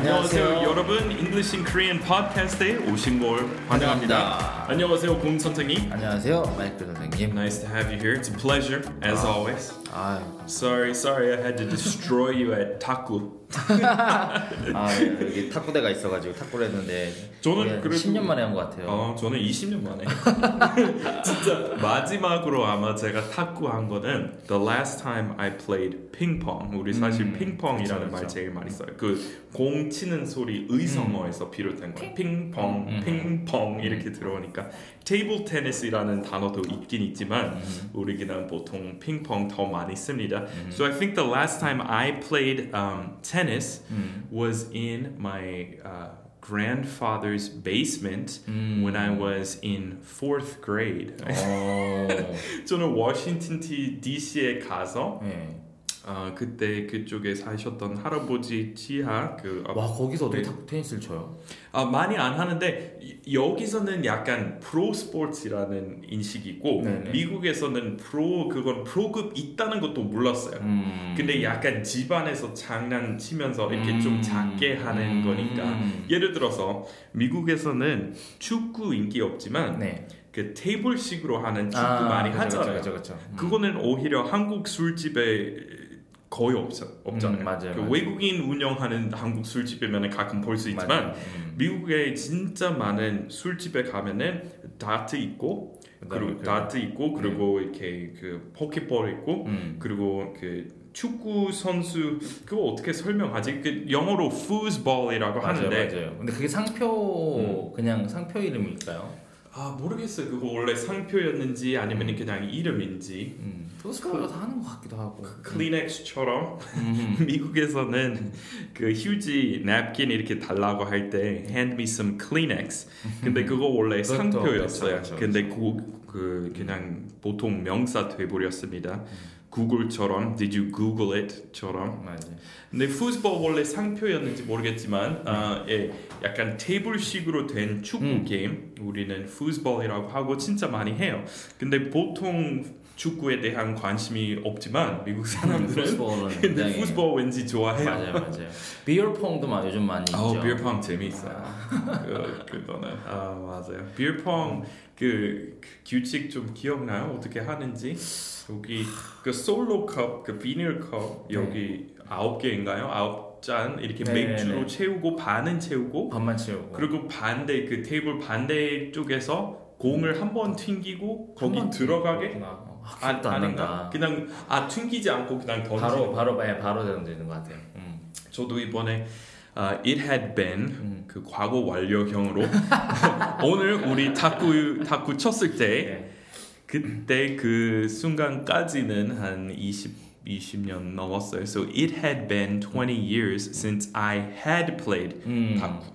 안녕하세요. 안녕하세요. 여러분 English in Korean 팟캐스트에 오신 걸 환영합니다. 환영합니다. 안녕하세요 공 선생님. 안녕하세요, 마이클 선생님. Nice to have you here. It's a pleasure as always. 아, Sorry, sorry, I had to destroy you at Taku. 아 예, 여기 탁구대가 있어가지고 탁구를 했는데 저는 이게 그래도- 10년 만에 한 것 같아요. 어, 저는 20년 만에. 진짜 마지막으로 아마 제가 탁구 한 거는 The last time I played 핑퐁. 우리 사실 음, 핑퐁이라는 그쵸, 말 그쵸. 제일 많이 써요. 그 공 치는 소리 의성어에서 비롯된 거예요. 핑퐁, 음. 핑퐁 이렇게 들어오니까 테이블 테니스라는 단어도 있긴 있지만 음. 우리는 보통 핑퐁 더 많이 씁니다. 음. So I think the last time I played um, tennis 음. was in my uh, grandfather's basement 음. when I was in fourth grade. 어, 저는 워싱턴 DC에 가서 예. 어, 그때 그쪽에 사셨던 할아버지 지하 그 어, 와 거기서 어떻게 네. 탁구 테니스를 쳐요? 아, 많이 안 하는데 이- 여기서는 약간 프로 스포츠라는 인식이고 네네. 미국에서는 프로 그건 프로급 있다는 것도 몰랐어요. 음. 근데 약간 집안에서 장난치면서 이렇게 좀 음. 작게 하는 음. 거니까 예를 들어서 미국에서는 축구 인기 없지만 네. 그 테이블식으로 하는 축구 아, 많이 그쵸, 하잖아요. 그쵸, 그쵸, 그쵸. 음. 그거는 오히려 한국 술집에 거의 없어, 없잖아요. 음, 맞아요, 그 맞아요. 외국인 운영하는 한국 술집이면 가끔 볼 수 있지만 맞아요. 음. 미국에 진짜 많은 술집에 가면은 다트 있고 그리고 그- 다트 있고 그리고 이렇게 그 포켓볼 있고 음. 그리고 그 축구 선수 그거 어떻게 설명하지? 그 영어로 foosball이라고 맞아요, 하는데 맞아요. 근데 그게 상표 그냥 상표 이름일까요? 아 모르겠어요. 그거 원래 상표였는지 아니면 그냥 이름인지 음. 토스카가 다 하는 것 같기도 하고. 클리넥스처럼 음. 미국에서는 그 휴지 냅킨 이렇게 달라고 할 때 hand me some Kleenex. 근데 그거 원래 상표였어요. 그렇죠, 그렇죠, 근데 그, 그 그냥 보통 명사 돼버렸습니다. 구글처럼 did you Google it?처럼. 맞아요. 근데 foosball 원래 상표였는지 모르겠지만 아, 예, 약간 테이블식으로 된 축구 음. 게임 우리는 foosball이라고 하고 진짜 많이 해요. 근데 보통 축구에 대한 관심이 없지만 미국 사람들은 푸스볼은 근데 푸스볼 왠지 좋아해요. 맞아요, 맞아요. 비어퐁도 막 요즘 많이 있죠. 어, 비어펑 재미있어요. 그 그거는 아 맞아요. 비어펑 그, 그 규칙 좀 기억나요? 어떻게 하는지 여기 그 솔로 컵, 그 비닐 컵 여기 아홉 개인가요? 아홉 잔 이렇게 네, 맥주로 네. 채우고 반은 채우고 밥만 채우고. 그리고 반대 그 테이블 반대 쪽에서 공을 한 번 튕기고 거기 한 번 들어가게 그렇구나. 어, 아, 아닌가? 그냥 아 튕기지 않고 그냥 던지는 바로 바로 예, 바로 던지는 것 같아요. 음. 저도 이번에 아, It Had Been 음. 그 과거 완료형으로 오늘 우리 탁구 탁구 쳤을 때 네. 그때 그 순간까지는 한 20, 20년 넘었어요. So it had been 20 years since I had played 음. 탁구.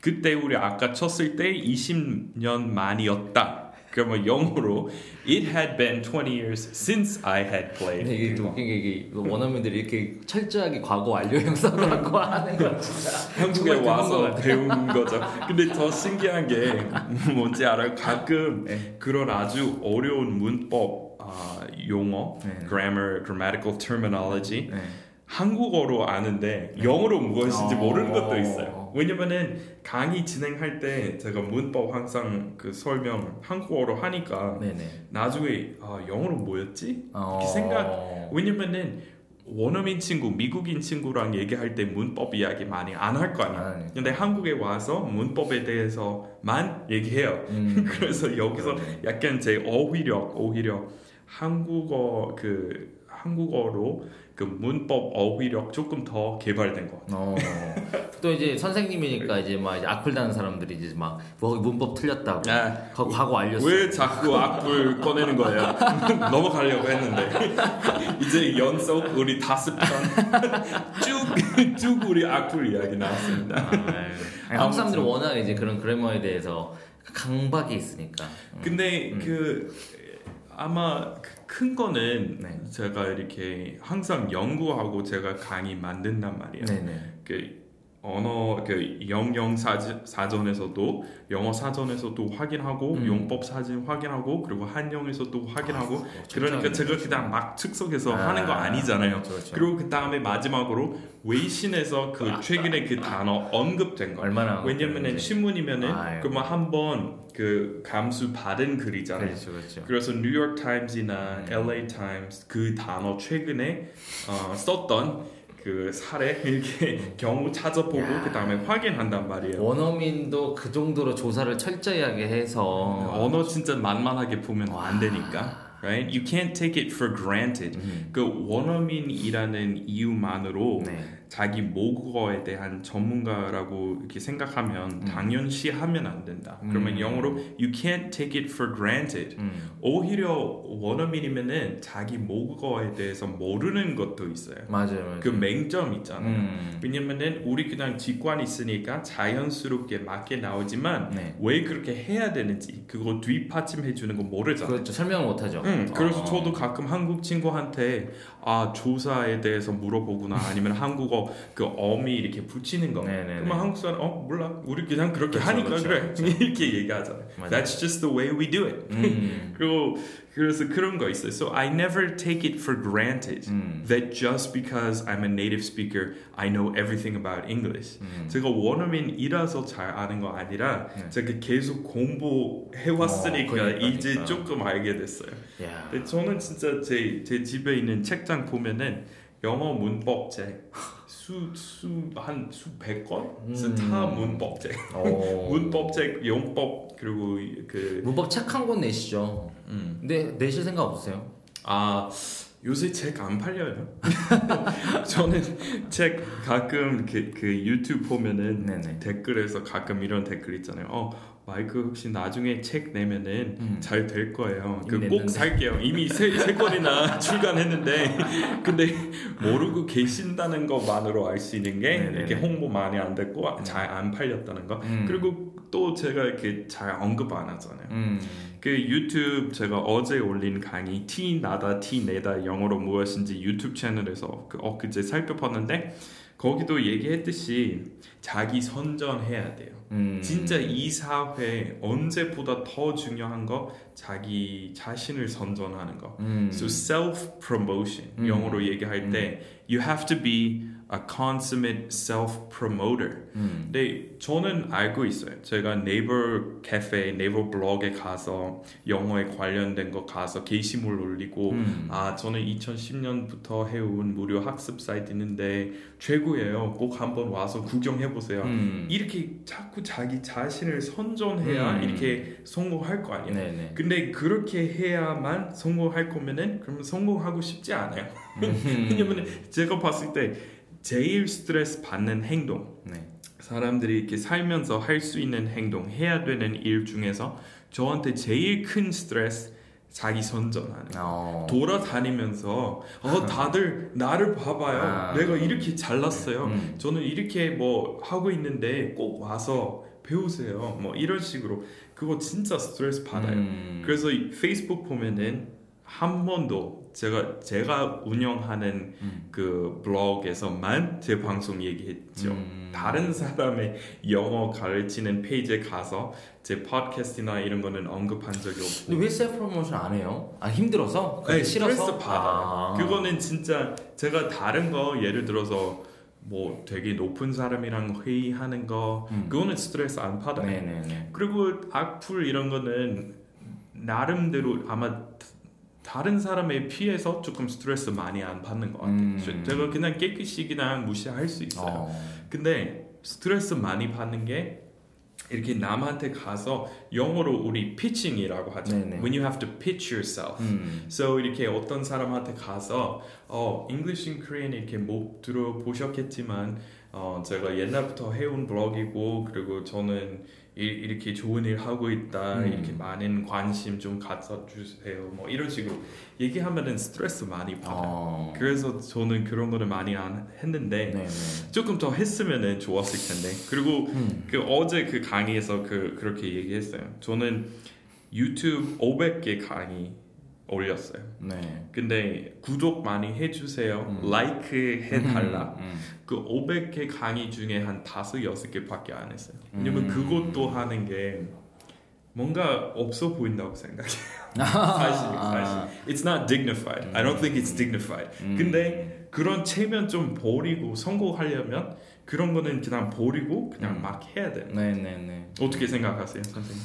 그때 우리 아까 쳤을 때 20년 만이었다. 그러면 영어로 It had been 20 years since I had played. 근데 이게 또 웃긴 게 이게 원어민들이 이렇게 철저하게 과거 완료형 써놓고 하는 거 진짜 한국에 와서. 배운 거죠. 근데 더 신기한 게 뭔지 알아요? 가끔 네. 그런 아주 어려운 문법 아, 용어, 네. grammar, grammatical terminology 네. 한국어로 아는데 영어로 무엇인지 어. 모르는 것도 있어요. 왜냐면은 강의 진행할 때 제가 문법 항상 그 설명 한국어로 하니까 네네. 나중에 아, 영어로 뭐였지? 어... 생각- 왜냐면은 원어민 친구, 미국인 친구랑 얘기할 때 문법 이야기 많이 안 할 거 아니야. 아, 네. 근데 한국에 와서 문법에 대해서만 얘기해요. 음. 그래서 여기서 그러네. 약간 제 어휘력, 오히려 한국어 그 한국어로 그 문법 어휘력 조금 더 개발된 것 같아요. 어. 또 이제 선생님이니까 이제 막 이제 악플 다는 사람들이 이제 막 뭐, 문법 틀렸다고 아, 과- 과거 알렸어. 왜 자꾸 악플 꺼내는 거예요? 넘어가려고 했는데 이제 연속 우리 다섯 편쭉쭉 우리 악플 이야기 나왔습니다. 아, 아니, 한국 사람들은 워낙 이제 그런 그래머에 대해서 강박이 있으니까. 음. 근데 그 아마 그큰 거는 네. 제가 이렇게 항상 연구하고 제가 강의 만든단 말이에요. 네 네. 그 언어 그 영영 사전, 사전에서도 영어 사전에서도 확인하고 음. 용법 사전 확인하고 그리고 한영에서도 확인하고 어, 그러니까 제가 그냥 막 즉석에서 아, 하는 거 아니잖아요. 그렇죠, 그렇죠. 그리고 그 다음에 마지막으로 웨이신에서 그 최근에 그 단어 언급된 거. 얼마나 왜냐면은. 신문이면은 아유. 그러면 한번 그 감수 받은 글이잖아요. 그렇죠, 그렇죠. 그래서 뉴욕 타임즈나 음. LA 타임스 그 단어 최근에 어, 썼던 그 사례 이렇게 경우 찾아보고 야. 그 다음에 확인한단 말이에요. 원어민도 그 정도로 조사를 철저히 하게 해서 언어 진짜 만만하게 보면 와. 안 되니까. Right? You can't take it for granted. 음. 그 원어민이라는 이유만으로 네. 자기 모국어에 대한 전문가라고 이렇게 생각하면 당연시하면 안 된다. 그러면 음. 영어로 you can't take it for granted. 음. 오히려 원어민이면은 자기 모국어에 대해서 모르는 것도 있어요. 맞아요, 맞아요. 그 맹점 있잖아요. 음. 왜냐면은 우리 그냥 직관 있으니까 자연스럽게 맞게 나오지만 네. 왜 그렇게 해야 되는지 그거 뒷받침해 주는 거 모르잖아요. 그렇죠. 설명을 못 하죠. 응, 그래서 어. 저도 가끔 한국 친구한테 아 조사에 대해서 물어보구나 아니면 한국어 그 어미 이렇게 붙이는 거 네네네. 그러면 한국 사람 어 몰라 우리 그냥 그렇게 그렇죠, 하니까 그렇죠, 그래 그렇죠. 이렇게 얘기하잖아요 맞아요. That's just the way we do it 음. 그리고 그래서 그런 거 있어요 So I never take it for granted 음. that just because I'm a native speaker I know everything about English 음. 제가 원어민이라서 잘 아는 거 아니라 네. 제가 계속 공부해 왔으니까 어, 그러니까, 이제. 조금 알게 됐어요 야. 근데 저는 진짜 제, 제 집에 있는 책장 보면은 영어 문법 책 수수한 수백 권? 음. 다 문법책 어. 문법책 용법 그리고 이- 그 문법 책 한 권 내시죠. 음. 근데 내실 생각 없으세요? 아 요새 책 안 팔려요. 저는 책 가끔 그, 그 유튜브 보면은 네네. 댓글에서 가끔 이런 댓글 있잖아요. 어 마이크 혹시 나중에 책 내면은 음. 잘될 거예요. 그 꼭. 살게요. 이미 세, 세 권이나 출간했는데 근데 모르고 계신다는 것만으로 알 수 있는 게 네네네. 이렇게 홍보 많이 안 됐고 잘 안 팔렸다는 거. 음. 그리고 또 제가 이렇게 잘 언급 안 하잖아요. 음. 그 유튜브 제가 어제 올린 강의 티 나다 티 내다 영어로 무엇인지 유튜브 채널에서 그 엊그제 살펴봤는데 거기도 얘기했듯이 자기 선전해야 돼요. 음. 진짜 이 사회 언제보다 더 중요한 거 자기 자신을 선전하는 거. 음. So self promotion 음. 영어로 얘기할 때 you have to be a consummate self promoter. 음. 근데 저는 알고 있어요. 제가 네이버 카페, 네이버 블로그에 가서 영어에 관련된 거 가서 게시물 올리고 음. 아 저는 2010년부터 해온 무료 학습 사이트 있는데 최고예요. 꼭 한번 와서 구경해 보세요. 음. 이렇게 자꾸 자기 자신을 선전해야 음. 이렇게 성공할 거 아니에요. 네네. 근데 그렇게 해야만 성공할 거면은 그러면 성공하고 싶지 않아요. 음. 왜냐면 제가 봤을 때 제일 스트레스 받는 행동 네. 사람들이 이렇게 살면서 할 수 있는 행동, 해야 되는 일 중에서 저한테 제일 큰 스트레스 자기 선전하는. 거. 어. 돌아다니면서 어 다들 나를 봐봐요. 아. 내가 이렇게 잘났어요. 음. 저는 이렇게 뭐 하고 있는데 꼭 와서 배우세요. 뭐 이런 식으로 그거 진짜 스트레스 받아요. 음. 그래서 이 페이스북 보면은 한 번도 제가 제가 운영하는 음. 그 블로그에서만 제 방송 얘기했죠. 음. 다른 사람의 영어 가르치는 페이지에 가서 제 팟캐스트나 이런 거는 언급한 적이 없고. 근데 왜 self promotion 안 해요? 아 힘들어서? 네, 싫어서? 받아요. 아. 그거는 진짜 제가 다른 거 예를 들어서 뭐 되게 높은 사람이랑 회의하는 거 음. 그거는 스트레스 안 받아요. 네네네. 그리고 악플 이런 거는 나름대로 아마 다른 사람에 피해서 조금 스트레스 많이 안 받는 것 같아요. 음. 제가 그냥 깨끗이 그냥 무시할 수 있어요. 어. 근데 스트레스 많이 받는 게 이렇게 남한테 가서 영어로 우리 pitching이라고 하죠. 네네. When you have to pitch yourself. 음. So 이렇게 어떤 사람한테 가서 어 English in Korean 이렇게 못 들어보셨겠지만 어 제가 옛날부터 해온 블로그이고 그리고 저는 이, 이렇게 좋은 일 하고 있다 음. 이렇게 많은 관심 좀 가져주세요 뭐 이런 식으로 얘기하면은 스트레스 많이 받아요. 어. 그래서 저는 그런 거를 많이 안 했는데 네네. 조금 더 했으면은 좋았을 텐데 그리고 음. 그 어제 그 강의에서 그 그렇게 얘기했어요. 저는 유튜브 500개 강의 올렸어요. 네. 근데 구독 많이 해주세요. 음. 라이크 해달라. 음, 음. 그 500개 강의 중에 한 다섯 여섯 개밖에 안 했어요. 왜냐면 음. 그것도 하는 게 뭔가 없어 보인다고 생각해요. 아, 사실 사실. It's not dignified. I don't think it's dignified. 음. 근데 그런 체면 좀 버리고 성공하려면 그런 거는 그냥 버리고 그냥 음. 막 해야 돼요. 네네네. 어떻게 생각하세요, 선생님?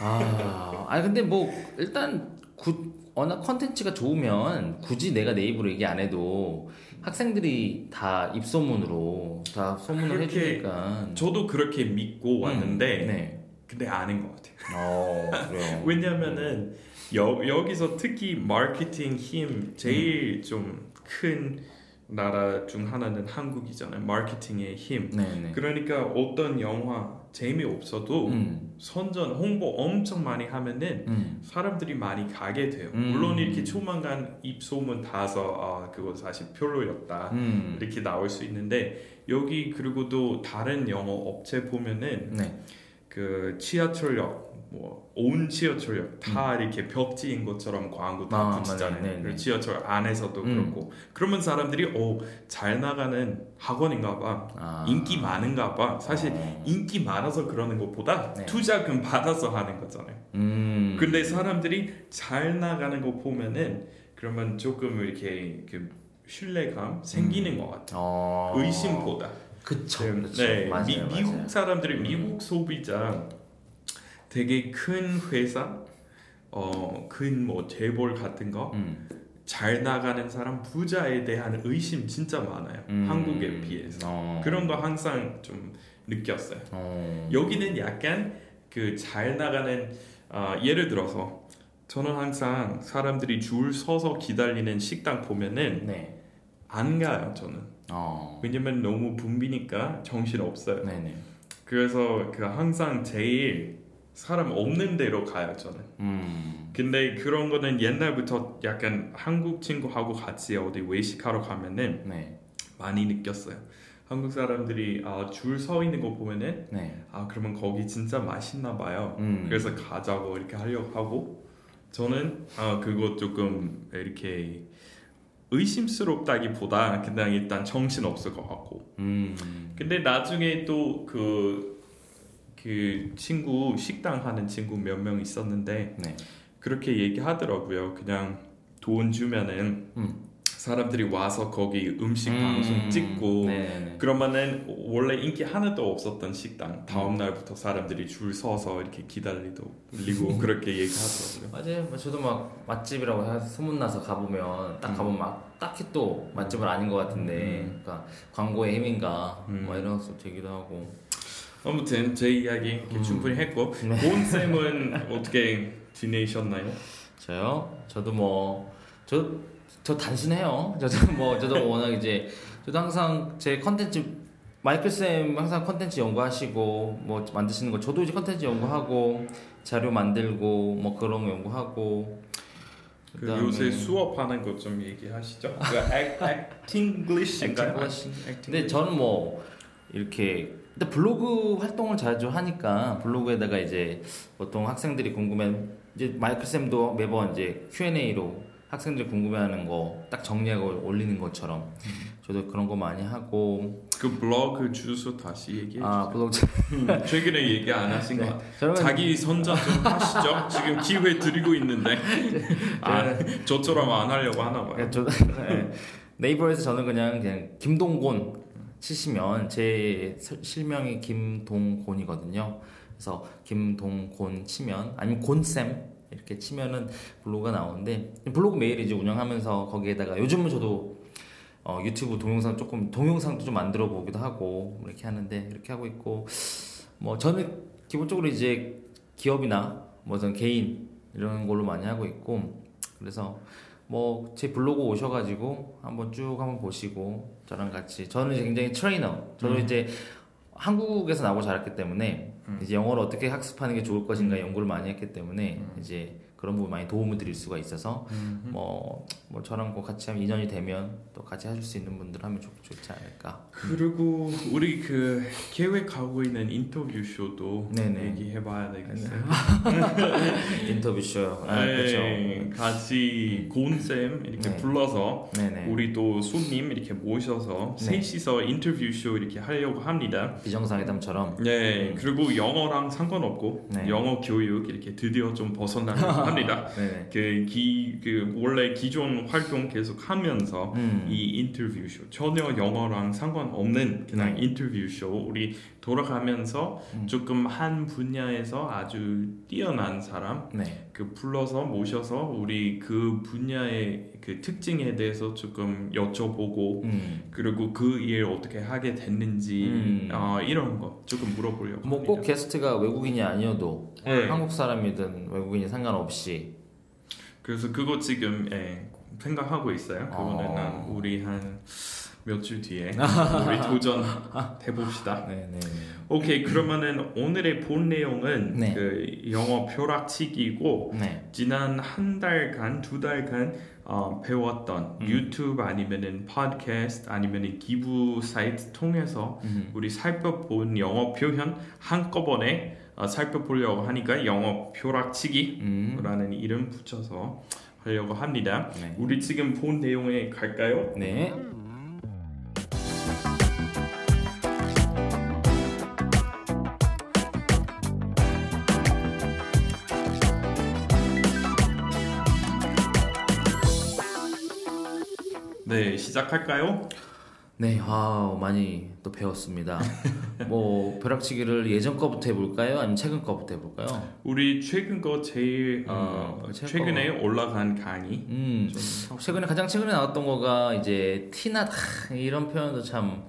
아, 아 근데 뭐 일단 구, 워낙 컨텐츠가 좋으면 굳이 내가 내 입으로 얘기 안 해도 학생들이 다 입소문으로 다 소문을 그렇게 해주니까. 저도 그렇게 믿고 왔는데 음, 네. 근데 아닌 것 같아요. 어. 왜냐면은 여, 여기서 특히 마케팅 힘 제일 음. 좀큰 나라 중 하나는 한국이잖아요. 마케팅의 힘. 네네. 그러니까 어떤 영화 재미없어도 음, 선전 홍보 엄청 많이 하면은 음, 사람들이 많이 가게 돼요. 음. 물론 이렇게 조만간 입소문 타서 아 그거 사실 별로였다 음. 이렇게 나올 수 있는데 여기 그리고 또 다른 영어 업체 보면은 네. 그 지하철역 뭐온 지하철역 다 이렇게 벽지인 것처럼 광고 다 음. 아, 붙이잖아요. 네, 네. 지하철 안에서도 음. 그렇고 그러면 사람들이 오잘 나가는 학원인가봐 아. 인기 많은가봐 사실 어. 인기 많아서 그러는 것보다 네. 투자금 받아서 하는 거잖아요. 음. 근데 사람들이 잘 나가는 거 보면은 그러면 조금 이렇게 그 신뢰감 생기는 것 같아요. 어. 의심보다. 그쵸. 네, 그쵸. 네, 맞아요, 미, 맞아요. 미국 사람들이 음. 미국 소비자 되게 큰 회사, 어, 큰 뭐 재벌 같은 거잘 음. 나가는 사람 부자에 대한 의심 진짜 많아요. 음. 한국에 비해서 어. 그런 거 항상 좀 느꼈어요. 어. 여기는 약간 그 잘 나가는 어, 예를 들어서 저는 항상 사람들이 줄 서서 기다리는 식당 보면은 네. 안 가요 저는 어. 왜냐면 너무 붐비니까 정신 없어요 네네. 그래서 그 항상 제일 사람 없는 데로 가요 저는 음. 근데 그런 거는 옛날부터 약간 한국 친구하고 같이 어디 외식하러 가면은 네. 많이 느꼈어요 한국 사람들이 아, 줄 서 있는 거 보면은 네. 아 그러면 거기 진짜 맛있나 봐요 음. 그래서 가자고 이렇게 하려고 하고 저는 아 그거 조금 이렇게 의심스럽다기보다 그냥 일단 정신 없을 것 같고 음. 근데 나중에 또 그 그 친구 식당 하는 친구 몇 명 있었는데 네. 그렇게 얘기하더라고요 그냥 돈 주면은 음. 사람들이 와서 거기 음식 음. 방송 찍고 네네. 그러면은 원래 인기 하나도 없었던 식당 다음 날부터 사람들이 줄 서서 이렇게 기다리도 리고 그렇게 얘기하더라고요. 맞아요. 뭐 저도 막 맛집이라고 해서 소문나서 가보면 딱 가보면 막 딱히 또 맛집은 아닌 것 같은데, 그러니까 광고의 힘인가 음. 뭐 이런 것도 되기도 하고. 아무튼 제 이야기 음. 충분히 했고 네. 고은 쌤은 어떻게 지내셨나요? 저요? 저도 뭐 저 저 단순해요. 저도 뭐 저도 워낙 이제 저도 항상 제 컨텐츠 마이클 쌤 항상 컨텐츠 연구하시고 뭐 만드시는 거 저도 이제 컨텐츠 연구하고 자료 만들고 뭐 그런 거 연구하고 그 요새 수업하는 거좀 얘기하시죠. 그 액, 액팅글리시인가요? 근데 저는 뭐 이렇게 일단 블로그 활동을 자주 하니까 블로그에다가 이제 보통 학생들이 궁금해 이제 마이클 쌤도 매번 이제 Q&A로 학생들이 궁금해하는 거 딱 정리하고 올리는 것처럼 저도 그런 거 많이 하고 그 블로그 주소 다시 얘기해 아 블로그 주세요. 음, 최근에 얘기 안 하신 것 같아요. 자기 선전 좀 하시죠. 지금 기회 드리고 있는데 아, 저처럼 안 하려고 하나 봐요. 저, 네. 네이버에서 저는 그냥 그냥 김동곤 치시면 제 설- 실명이 김동곤이거든요. 그래서 김동곤 치면 아니면 곤쌤 이렇게 치면은 블로그가 나오는데 블로그 매일 이제 운영하면서 거기에다가 요즘은 저도 어, 유튜브 동영상 조금 동영상도 좀 만들어 보기도 하고 이렇게 하는데 이렇게 하고 있고 뭐 저는 기본적으로 이제 기업이나 뭐전 개인 이런 걸로 많이 하고 있고 그래서 뭐 제 블로그 오셔가지고 한번 쭉 한번 보시고 저랑 같이 저는 이제 굉장히 트레이너 저도 음. 이제 한국에서 나고 자랐기 때문에 음. 이제 영어를 어떻게 학습하는 게 좋을 것인가 연구를 많이 했기 때문에 음. 이제 그런 부분 많이 도움을 드릴 수가 있어서 뭐, 뭐 저랑 뭐 같이 하면 인연이 되면 또 같이 하실 수 있는 분들 하면 좋, 좋지 않을까. 그리고 우리 그 계획하고 있는 인터뷰 쇼도 네네. 얘기해봐야 되겠어요. 인터뷰 쇼. 아, 네, 그렇죠. 같이 고은 쌤 이렇게 네. 불러서 네네. 우리 또 손님 이렇게 모셔서 네. 셋이서 인터뷰 쇼 이렇게 하려고 합니다. 비정상회담처럼. 네, 그리고 영어랑 상관없고 네. 영어 교육 이렇게 드디어 좀 벗어나려고 합니다. 네네. 그, 기, 그 원래 기존 활동 계속 하면서 음. 이 인터뷰 쇼 전혀 영어랑 상관없는 그냥 네. 인터뷰 쇼 우리 돌아가면서 음. 조금 한 분야에서 아주 뛰어난 사람 네. 그 불러서 모셔서 우리 그 분야의 그 특징에 대해서 조금 여쭤보고 음. 그리고 그 일 어떻게 하게 됐는지 음. 어, 이런 거 조금 물어보려고 뭐 꼭. 게스트가 외국인이 아니어도 네. 한국 사람이든 외국인이 상관없이 그래서 그거 지금 예, 생각하고 있어요. 그거는 어. 난 우리 한 며칠 뒤에 우리 도전 해봅시다. 네네. 오케이 그러면은 오늘의 본 내용은 네. 그 영어 벼락치기고 네. 지난 한 달간 두 달간 어, 배웠던 음. 유튜브 아니면은 팟캐스트 아니면은 기부 사이트 통해서 음. 우리 살펴본 영어 표현 한꺼번에 어, 살펴보려고 하니까 영어 벼락치기라는 음. 이름 붙여서 하려고 합니다. 네. 우리 지금 본 내용에 갈까요? 네. 시작할까요? 네, 아 많이 또 배웠습니다. 뭐 벼락치기를 예전 거부터 해볼까요? 아니면 최근 거부터 해볼까요? 우리 최근 거 제일 어, 음, 최근 최근에 올라간 강의 음, 좀 최근에 가장 최근에 나왔던 거가 이제 티나다 이런 표현도 참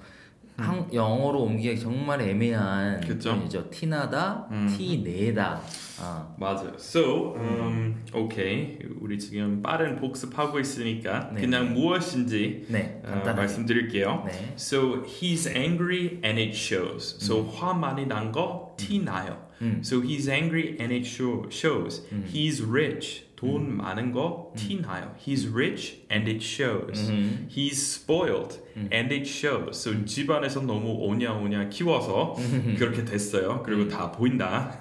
한, 영어로 옮기기 정말 애매한 그쵸. 표현이죠. 티나다, 음. 티내다. 아, 맞아요. So, 음, 오케이. 우리 지금 빠른 복습하고 있으니까 네. 그냥 무엇인지 네, 어. 말씀드릴게요. 네, So he's angry and it shows. So 화 많이 난 거 티 나요. 음. So he's angry and it show, shows. He's rich. 돈 많은 거 티 나요. He's rich and it shows. 음. He's spoiled and it shows. So 집안에서 너무 오냐 오냐 키워서 그렇게 됐어요. 그리고 다 보인다.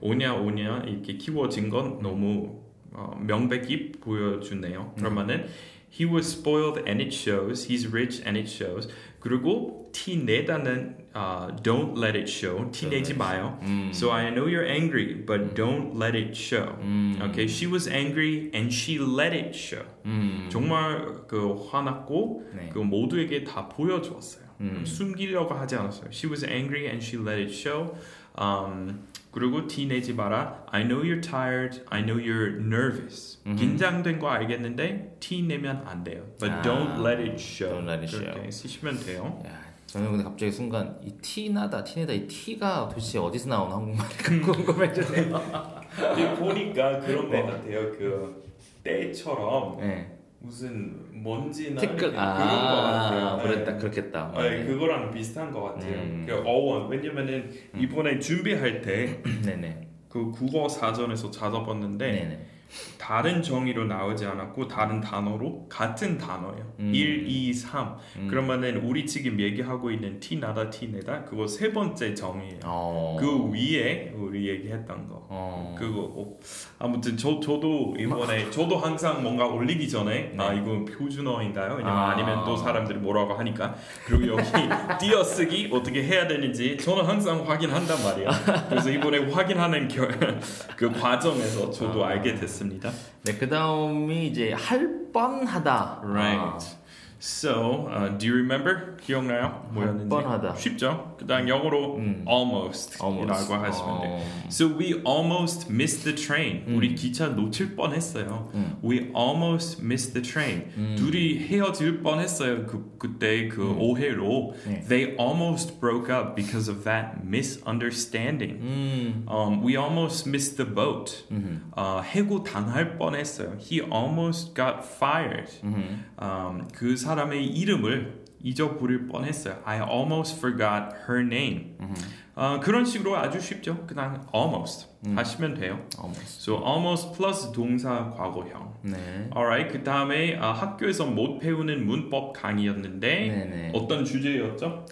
오냐 오냐 이렇게 키워진 건 너무 어, 명백히 보여주네요. 그러면은 He was spoiled and it shows. He's rich and it shows. 그리고 티 내다는 어, don't let it show. 티 내지 마요. 음. So I know you're angry, but don't let it show. 음. Okay, she was angry and she let it show. 음. 정말 그 화났고 네. 그 모두에게 다 보여주었어요. 음. 숨기려고 하지 않았어요. She was angry and she let it show. Um, 그리고 티 내지 마라. I know you're tired. I know you're nervous. 음흠. 긴장된 거 알겠는데 티 내면 안 돼요. But 아, don't let it show. don't let it show. 그렇게 쓰시면 돼요. 야, 저는 근데 갑자기 순간 이 티나다, 티내다 이 티가 도대체 어디서 나오는 한국말일까 음. 궁금해지네요. 보니까 그런 거 같아요. 그 때처럼 네. 무슨 먼지나 티끌 이렇게 그런 거 아, 같아요. 그랬다, 네. 그렇겠다. 네, 그거랑 비슷한 것 같아요. 음. 그 어원 왜냐면은 이번에 준비할 때 그. 국어 사전에서 찾아봤는데 네네. 다른 정의로 나오지 않았고 다른 단어로 같은 단어예요. 음. 1, 2, 3. 음. 그러면은 우리 지금 얘기하고 있는 티 나다 티 내다 그거 세 번째 정의예요. 어. 그 위에 우리 얘기했던 거. 어. 그거 어, 아무튼 저 저도 이번에 저도 항상 뭔가 올리기 전에 아 네. 이거 표준어인가요? 왜냐면 아. 아. 니면 또 사람들이 뭐라고 하니까 그리고 여기 띄어쓰기 어떻게 해야 되는지 저는 항상 확인한단 말이에요. 그래서 이번에 확인하는 겨, 그 과정에서 저도 아. 알게 됐 습니다. 네, 그 다음이 이제 할 뻔하다. Right. So, uh, do you remember? 기억나요? 뭐였는지? 뻔하다. 쉽죠? 그다음 영어로 음. almost, Almost. 이라고 하시면 돼요. 어. So we almost missed the train. 음. 우리 기차 놓칠 뻔했어요. 음. We almost missed the train. 음. 둘이 헤어질 뻔했어요. 그 그때 그 오해로. 네. They almost broke up because of that misunderstanding. 음. Um, we almost missed the boat. 음. 어, 해고 당할 뻔했어요. He almost got fired. 음. um, 그 사람의 이름을 잊어버릴 뻔했어요. I almost forgot her name. 음. 아, 그런 식으로 아주 쉽죠. 그냥 almost 하시면 돼요. almost. So almost plus 동사 과거형. 네. Alright. 그 다음에 아, 학교에서 못 배우는 문법 강의였는데 네네. 어떤 주제였죠?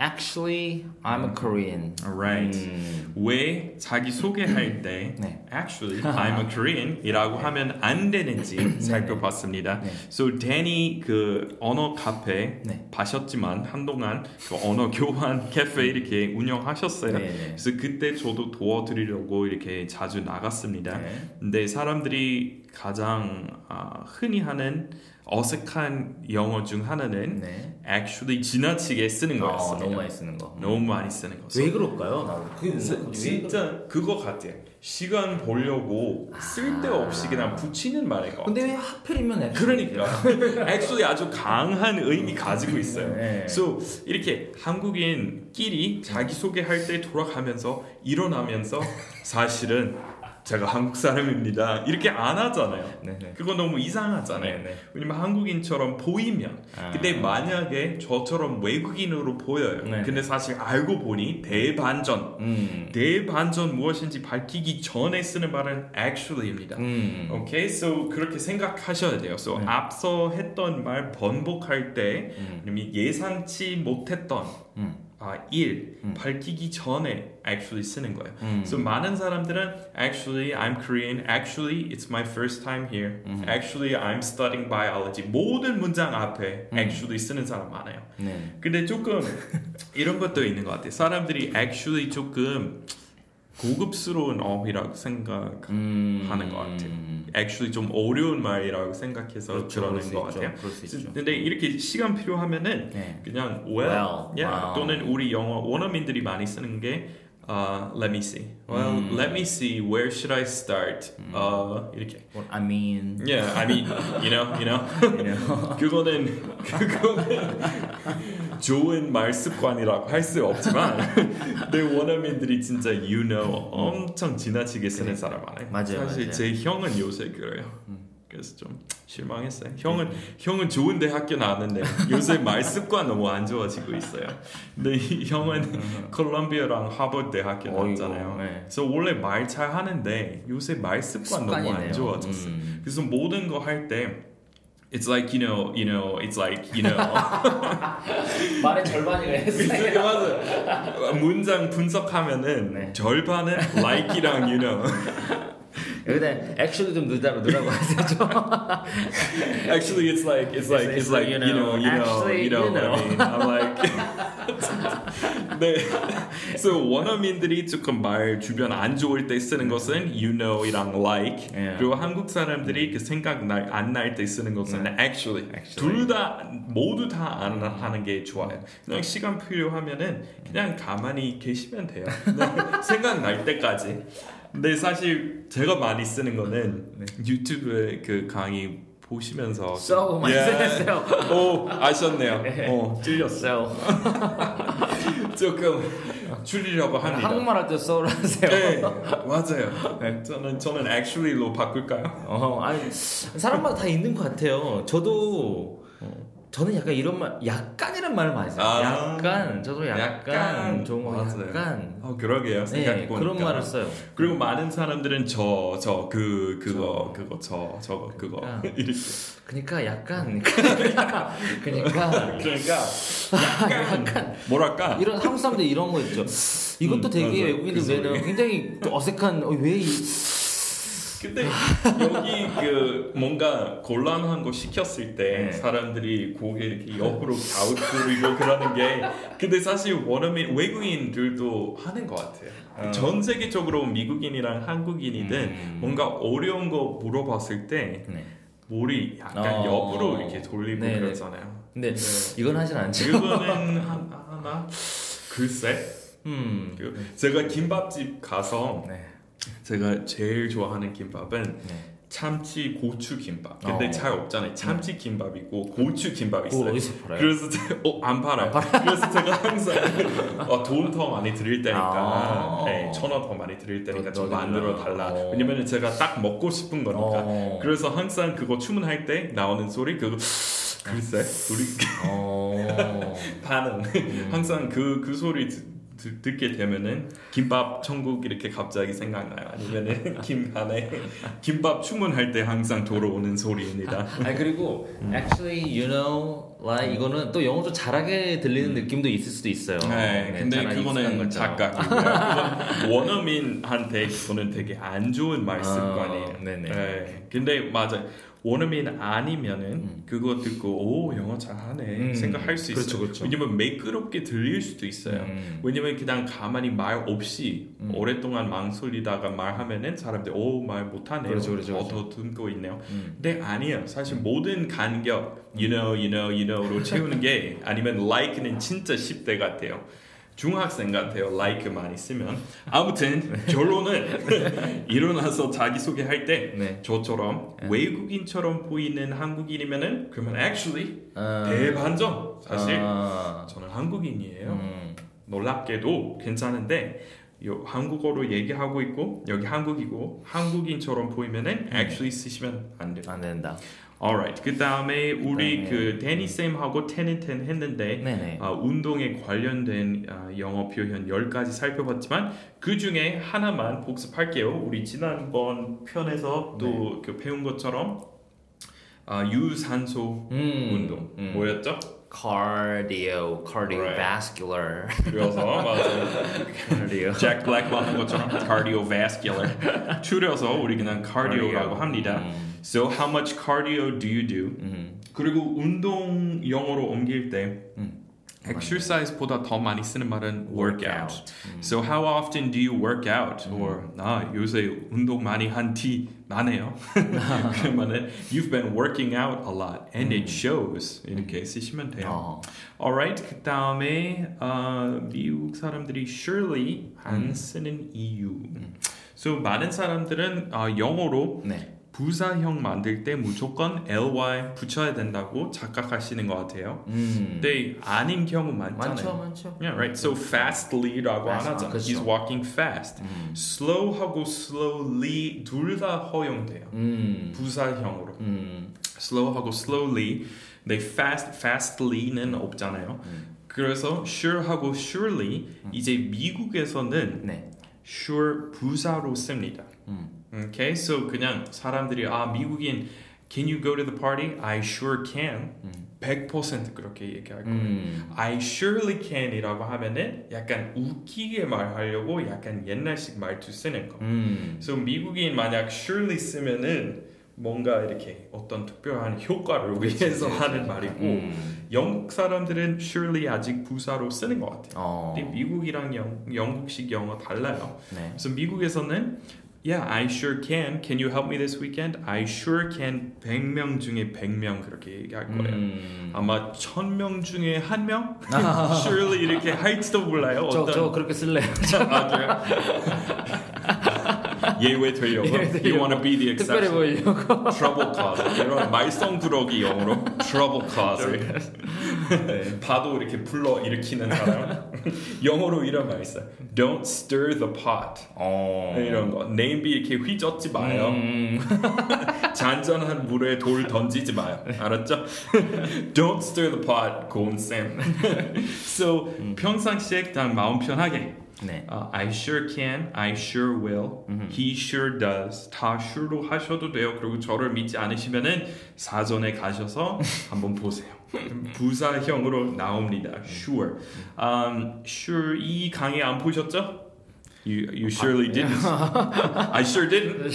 Actually, I'm a Korean. Alright. 음, 왜 자기 소개할 때 네. Actually, I'm a Korean이라고 하면 안 되는지 살펴봤습니다. 네. So Danny 그 언어 카페 네. 가셨지만 한동안 그 언어 교환 카페 이렇게 운영하셨어요. 네, 네. 그래서 그때 저도 도와드리려고 이렇게 자주 나갔습니다. 네. 근데 사람들이 가장 아, 흔히 하는 어색한 영어 중 하나는 네. actually 지나치게 쓰는 어, 거였어요. 너무 많이 쓰는 거. 너무 많이 쓰는 거. 왜 그럴까요? 나 그게 진- 뭐- 왜 진짜 그거 같아요. 시간 보려고 쓸데없이 그냥 붙이는 말인 거. 근데 왜 하필이면 애 그러니까 actually 아주 강한 의미 가지고 있어요. 네. So 이렇게 한국인끼리 자기 소개할 때 돌아가면서 일어나면서 사실은 제가 한국 사람입니다. 이렇게 안 하잖아요. 네네. 그거 너무 이상하잖아요. 네네. 왜냐면 한국인처럼 보이면 아. 근데 만약에 저처럼 외국인으로 보여요. 네네. 근데 사실 알고 보니 대반전 음. 대반전 무엇인지 밝히기 전에 쓰는 말은 actually입니다. 음. 오케이, so 그렇게 생각하셔야 돼요. So 네. 앞서 했던 말 번복할 때 음. 예상치 못했던 음. 아, 일 음. 밝히기 전에 actually 쓰는 거예요. 음. So 많은 사람들은 actually I'm Korean, actually it's my first time here, 음. actually I'm studying biology. 모든 문장 앞에 음. actually 쓰는 사람 많아요. 네. 근데 조금 이런 것도 있는 것 같아요. 사람들이 actually 조금 고급스러운 어휘라고 생각하는 음. 것 같아요. actually 좀 어려운 말이라고 생각해서 그렇죠. 그러는 것 있죠. 같아요. 근데 이렇게 시간 필요하면은 네. 그냥 well, Well. yeah, 아. 또는 우리 영어 원어민들이 많이 쓰는 게 uh, let me see. Well, 음. let me see. Where should I start? Uh, 이렇게. What I mean, Yeah, I mean, you know, you know. you know. 그거는 그거는 좋은 말 습관이라고 할 수 없지만 내 원어민들이 진짜 you know 엄청 지나치게 쓰는 사람 많아요. 맞아요, 사실 맞아요. 제 형은 요새 그래요. 그래서 좀 실망했어요. 형은 형은 좋은 대학교 나왔는데 요새 말 습관 너무 안 좋아지고 있어요. 근데 이 형은 콜롬비아랑 하버드 대학교 나왔잖아요. 네. 그래서 원래 말 잘 하는데 요새 말 습관 너무 안 습관이네요. 좋아졌어요. 음. 그래서 모든 거 할 때 It's like you know, you know, it's like you know. 말의 절반이가 했어요. 맞아. 문장 분석하면은 네. 절반은 like이랑 you know. 근데 actually 좀 늦다고 늦라고 하세요. Actually, it's like it's like It's it's like you know, you know, actually, you know. you know. I mean, I'm like. 네. So 원어민들이 조금 말 주변 안 좋을 때 쓰는 것은 you know이랑 like. 예. 그리고 한국 사람들이 그 생각 안날 때 쓰는 것은 actually. Actually. 둘 다 모두 다 안 하는 게 좋아요. 그냥 시간 필요하면은 그냥 가만히 계시면 돼요. 생각 날 때까지. 근데 사실 제가 많이 쓰는 거는 유튜브 그 강의 보시면서 So 많이. 쓰셨어요. 오 아셨네요. 어 찔렸어. So 조금 줄이려고 합니다. 한국말 할 때 soul 하세요. 네 맞아요. 네, 저는 저는 actually로 바꿀까요? 어, 아니 사람마다 다 있는 것 같아요. 저도 저는 약간 이런 말, 약간이란 말을 많이 써요. 아, 약간, 저도 약간, 약간, 좋은 거 맞아요. 약간. 어 그러게요. 네. 그런 말을 써요. 그리고 많은 사람들은 저 저 그 그거 그거 저 저거 그거 그러니까. 그러니까 약간, 그러니까, 그러니까 그러니까 약간, 뭐랄까 이런 한국 사람들 이런 거 있죠. 이것도 음, 되게. 외국인들 그 외에는 굉장히 어색한 어, 왜 이, 근데 여기 그 뭔가 곤란한 거 시켰을 때 네. 사람들이 고개 이렇게 옆으로 갸웃거리고 그러는 게 근데 사실 원어민 외국인들도 하는 것 같아요. 어. 전 세계적으로 미국인이랑 한국인이든 음. 뭔가 어려운 거 물어봤을 때 네. 머리 약간 어. 옆으로 이렇게 돌리고 네네. 그러잖아요. 근데 네. 이건 하진 않죠. 그거는 한- 하나 글쎄 음. 그 제가 김밥집 가서 네. 제가 제일 좋아하는 김밥은 네. 참치 고추 김밥. 근데 어. 잘 없잖아요. 참치 김밥이고 고추 김밥 그거 있어요. 그래서 제가 어, 안 팔아요. 그래서 제가 항상 어, 돈더 많이 드릴 테니까 아. 네, 천원 더 많이 드릴 테니까 너- 좀 만들어 달라. 어. 왜냐면 제가 딱 먹고 싶은 거니까. 어. 그래서 항상 그거 주문할 때 나오는 소리 그거 글쎄 우리 어. 반응 항상 그그 소리 드- 듣, 듣게 되면은 김밥 천국 이렇게 갑자기 생각나요. 아니면은 김간에 김밥 주문할 때 항상 돌아오는 소리입니다. 아 그리고 actually you know like 이거는 또 영어 좀 잘하게 들리는 느낌도 있을 수도 있어요. 네, 근데 잘하게 익숙한 그거는. 착각이고요. 그건 원어민한테 그거는 되게 안 좋은 말 습관이에요. 아, 네네. 네, 근데 맞아. 원어민 아니면은 그거 듣고 오 영어 잘하네 음, 생각할 수 그렇죠, 있어요. 그렇죠. 왜냐면 매끄럽게 들릴 수도 있어요. 음. 왜냐면 그냥 가만히 말 없이 음. 오랫동안 망설이다가 말하면은 사람들 오말 못하네요. 그렇죠, 그렇죠, 어, 더 듣고 있네요. 음. 근데 아니에요. 사실 모든 간격 you know, you know, you know로 채우는 게 아니면 like는 진짜 10대 같아요. 중학생 같아요. like 많이 쓰면. 아무튼 결론은 일어나서 자기 소개할 때 네. 저처럼 외국인처럼 보이는 한국인이면은 그러면 actually 아, 대반전 사실 아, 저는 한국인이에요. 음. 놀랍게도 괜찮은데 요 한국어로 얘기하고 있고 여기 한국이고 한국인처럼 보이면은 actually 쓰시면 안 돼요. 안 된다. Alright. 그 다음에 우리 네. 그 데니 쌤하고 테니텐 했는데. 아, 운동에 관련된 아, 영어 표현 10가지 살펴봤지만 그 중에 하나만 복습할게요. 우리 지난번 편에서 또 그 배운 것처럼 아, 유산소 음, 운동 음. 뭐였죠? cardio, cardiovascular, 그래서 맞아요. cardio. 잭 블랙만 한 것처럼 cardiovascular 줄여서 우리 그냥 cardio라고 합니다. 음, So how much cardio do you do? 음, 그리고 운동 영어로 옮길 때 음. exercise보다 더 많이 쓰는 말은 workout. workout. 음. So how often do you work out? Or 아 요새 운동 많이 한 티 나네요. 그러면은 you've been working out a lot and it shows 이렇게 쓰시면 돼요. 어. Alright 그 다음에 어, 미국 사람들이 surely 안 쓰는 이유. So 많은 사람들은 어, 영어로 네. 부사형 만들 때 무조건 ly 붙여야 된다고 착각하시는 것 같아요. 음. 근데 아닌 경우 많잖아요. 많죠, 많죠. Yeah, right. So fastly라고 안 하잖아. 그렇죠. He's walking fast. 음. slow하고 slowly 둘 다 허용돼요. 음. 부사형으로. 음. slow하고 slowly. 근데 fast, fastly는 없잖아요. 음. 그래서 sure하고 surely 이제 미국에서는 네. sure 부사로 씁니다. 음. Okay, so 그냥 사람들이 아 미국인 Can you go to the party? I sure can. 100% 그렇게 얘기할 거예요. 음. I surely can이라고 하면은 약간 웃기게 말하려고 약간 옛날식 말투 쓰는 거. 음. 그래서 미국인 만약 surely 쓰면은 뭔가 이렇게 어떤 특별한 효과를 위해서 하는 말이고 음. 영국 사람들은 surely 아직 부사로 쓰는 것 같아요. 어. 근데 미국이랑 영, 영국식 영어 달라요. 네. 그래서 미국에서는 Yeah, I sure can. Can you help me this weekend? I sure can. 100명 중에 100명 그렇게 얘기할 거예요. 음. 아마 1000명 중에 한 명? surely 이렇게 할지도 몰라요. 저, 어떤 저 그렇게 쓸래요. 아, 그래요? 예외 되려고. 예외 You 되려고. want to be the 특별해 exception. 보이려고. Trouble cause. 이런 말썽 부러기 영어로 trouble cause. 네, 파도 이렇게 불러 일으키는 사람. 영어로 이런 말 있어요. Don't stir the pot. 어. 이런 거. 냄비 이렇게 휘젓지 마요. 음. 잔잔한 물에 돌 던지지 마요. 알았죠? Don't stir the pot, 고은 쌤. so, 평상시에 그냥 마음 편하게. 네. 아, I sure can, I sure will, he sure does. 다 sure로 하셔도 돼요. 그리고 저를 믿지 않으시면은 사전에 가셔서 한번 보세요. 부사형으로 나옵니다. Sure. Um, sure 이 강의 안 보셨죠? You, you surely didn't. I sure didn't.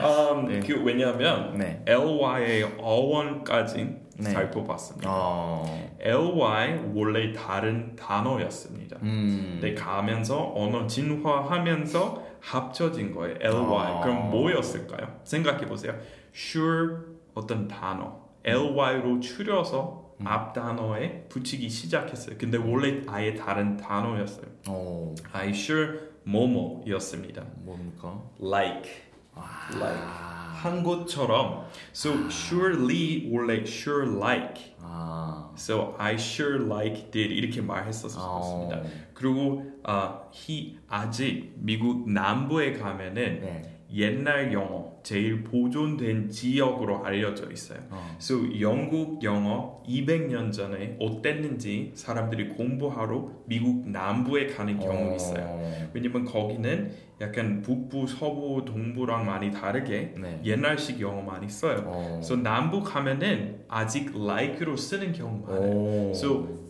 um, 네. 그 왜냐하면 네. ly의 어원까지 네. 살펴봤습니다. 어. ly 원래 다른 단어였습니다. 음. 근데 가면서 언어 진화하면서 합쳐진 거예요. ly. 아. 그럼 뭐였을까요? 생각해 보세요. sure 어떤 단어 ly로 추려서 음. 앞 단어에 붙이기 시작했어요. 근데 원래 아예 다른 단어였어요. 어. I sure 뭐뭐였습니다. 뭡니까? like 아. like 한 것처럼 so surely 원래 sure like 아. so I sure like did 이렇게 말했었습니다. 그리고 아, he 아직 미국 남부에 가면은 네. 옛날 영어 제일 보존된 지역으로 알려져 있어요. 어. So 영국 영어 200년 전에 어땠는지 사람들이 공부하러 미국 남부에 가는 경우 있어요. 어. 왜냐면 거기는 약간 북부, 서부, 동부랑 많이 다르게 네. 옛날식 영어 많이 써요. 어. So 남부 가면은 아직 like로 쓰는 경우 많아요. 오. So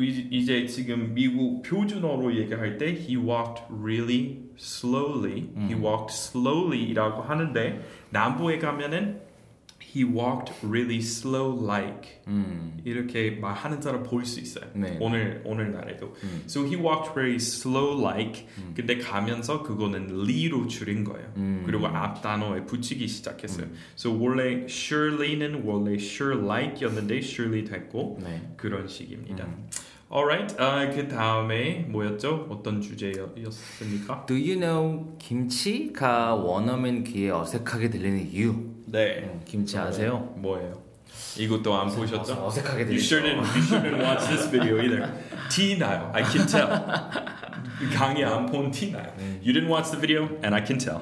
이- 이제 지금 미국 표준어로 얘기할 때 he walked really slowly, he walked slowly라고 하는데 남부에 가면은 he walked really slow like 음. 이렇게 말하는 사람 볼 수 있어요. 네. 오늘 오늘 날에도. 음. So he walked very slow like. 근데 가면서 그거는 le로 줄인 거예요. 음. 그리고 앞 단어에 붙이기 시작했어요. So 원래 surely는 원래 sure like였는데 surely 됐고 네. 그런 식입니다. 음. Alright. 아, 그 다음에 뭐였죠? 어떤 주제였습니까? Do you know 김치가 원어민 귀에 어색하게 들리는 이유? 네. 음, 김치 아세요? 뭐예요? 이것도 안 보셨죠? 어색하게 You 들리죠. shouldn't, you shouldn't watch this video either. 티 나요. I can tell. 강의 안본티 나요. You didn't watch the video, and I can tell.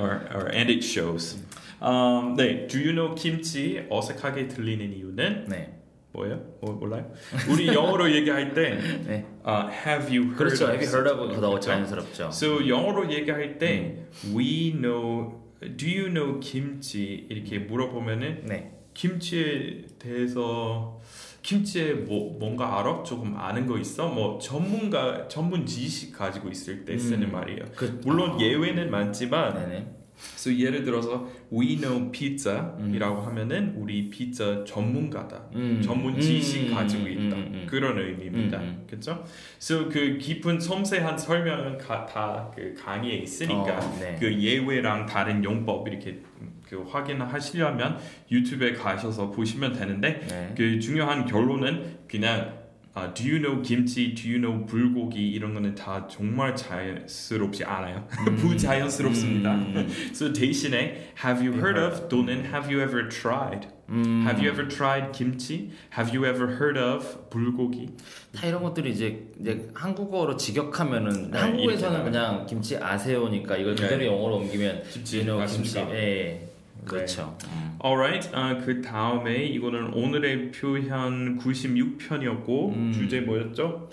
or, or and it shows. Um, 네, do you know 김치 어색하게 들리는 이유는 네. 뭐예요? 뭐, 몰라요? 우리 영어로 얘기할 때 네. uh, have you heard 그렇죠. of Have you heard of something? 더 그렇죠? 자연스럽죠. So 영어로 얘기할 때 we know, do you know 김치 이렇게 물어보면은 네. 김치에 대해서 김치에 뭐 뭔가 알아? 조금 아는 거 있어? 뭐 전문가 전문 지식 가지고 있을 때 쓰는 음. 말이에요. 그 물론 예외는 많지만 네네. So 예를 들어서 we know pizza이라고 음. 하면은 우리 피자 전문가다. 음. 전문 지식 음, 가지고 음, 있다. 음, 음. 그런 의미입니다. 음, 음. 그렇죠? So 그 깊은 섬세한 설명은 다 그 강의에 있으니까 어, 네. 그 예외랑 다른 용법 이렇게 그 확인하시려면 유튜브에 가셔서 보시면 되는데 네. 그 중요한 결론은 그냥 아, do you know 김치, do you know 불고기 이런 거는 다 정말 자연스럽지 않아요. 부자연스럽습니다. 음. so 대신에 have you heard of 또는 have you ever tried? 음. Have you ever tried 김치? Have you ever heard of 불고기? 다 이런 것들이 이제 이제 한국어로 직역하면은 네, 한국에서는 그냥 김치 아세요니까 이걸 네. 그대로 영어로 옮기면 김치 you know, 김치. 아십니까? 예. 그렇죠. 음. Alright, 아, 그 다음에 이거는 오늘의 표현 96편이었고 음. 주제 뭐였죠?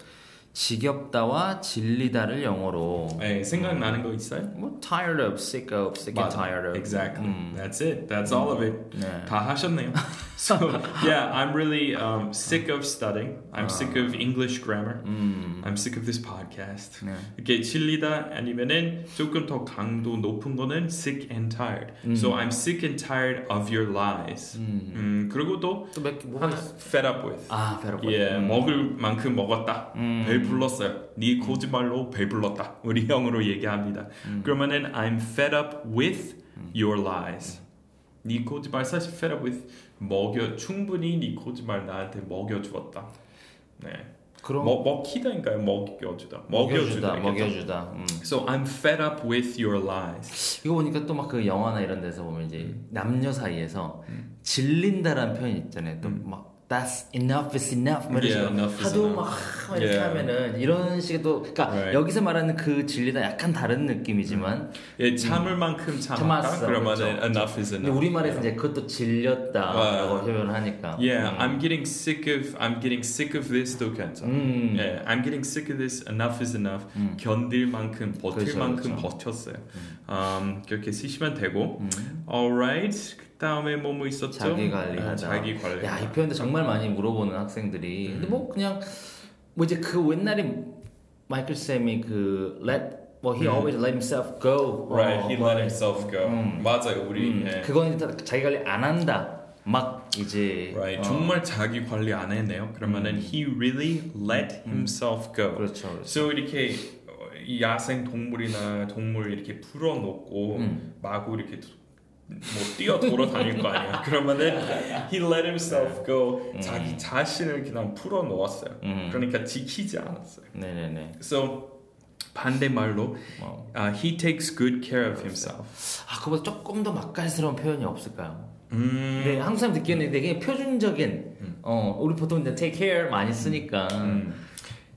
지겹다와 질리다를 영어로 네, 생각나는 거 있어요? 뭐 tired of, sick of, sick and tired of. Exactly. 음. That's it. That's all of it. 네. 다 하셨네요. So yeah, I'm really um, sick of studying. I'm sick of English grammar. 음. I'm sick of this podcast. 네. 이렇게 질리다 아니면은 조금 더 강도 높은 거는 sick and tired. 음. So I'm sick and tired of your lies. 음. 음, 그리고 또 또몇 개 뭐가 하나 fed up with. 아, 베러버. 예, 먹을 만큼 먹었다. 음. 배 불렀어요. 네 거짓말로 배 불렀다. 우리 형으로 얘기합니다. 음. 그러면은 I'm fed up with your lies. 네 거짓말 사실 fed up with 먹여 충분히 네 거짓말 나한테 먹여 주었다. 네. 그럼 먹 먹히다인가요? 먹여주다. 먹여주다, 먹여주다. 먹여주다. 음. So I'm fed up with your lies. 이거 보니까 또 막 그 영화나 이런 데서 보면 이제 남녀 사이에서 질린다라는 표현이 있잖아요. 또막 That's enough is enough. 막 이런 Yeah, 식으로 하도. 막 이렇게 Yeah. 하면은 이런 식의 또 그러니까 Right. 여기서 말하는 그 질리다 약간 다른 느낌이지만 예, 참을 만큼 참았다. 그러면은 그렇죠. enough is enough. 우리말에서 이제 그것도 질렸다라고 아. 표현하니까. Yeah, 음. I'm getting sick of I'm getting sick of this도 괜찮아. 음. 예, I'm getting sick of this. Enough is enough. 음. 견딜 만큼 버틸 그렇죠, 만큼 그렇죠. 버텼어요. 음, 그렇게 쓰시면 되고. 음. Alright. 그 다음에 뭐 뭐 있었죠? 자기 관리하다. 아, 자기 관리. 야, 이 표현도 정말 많이 물어보는 학생들이. 근데 음. 뭐 그냥 뭐 이제 그 옛날에 마이클 쌤이 그 let 뭐 he 음. always let himself go. Right, 어, he 뭐, let himself go. 음. 맞아요, 우리. 음, 예. 그건 다 자기 관리 안 한다. 막 이제 Right, 어, 정말 자기 관리 안 했네요. 그러면은 he really let himself go. 그렇죠. 그렇죠. So 이렇게 어, 이 야생 동물이나 동물 이렇게 풀어놓고 음. 마구 이렇게 도- 뭐 뛰어 돌아다닐 거 아니야. 그러면은 he let himself go. 자기 자신을 그냥 풀어 놓았어요. 음. 그러니까 지키지 않았어요. 네네네. So 반대 말로 뭐. uh, he takes good care of himself. 아 그보다 조금 더 맛깔스러운 표현이 없을까요? 음. 근데 한국 사람 듣기에는 되게 표준적인 음. 어 우리 보통 이제 take care 많이 쓰니까 음.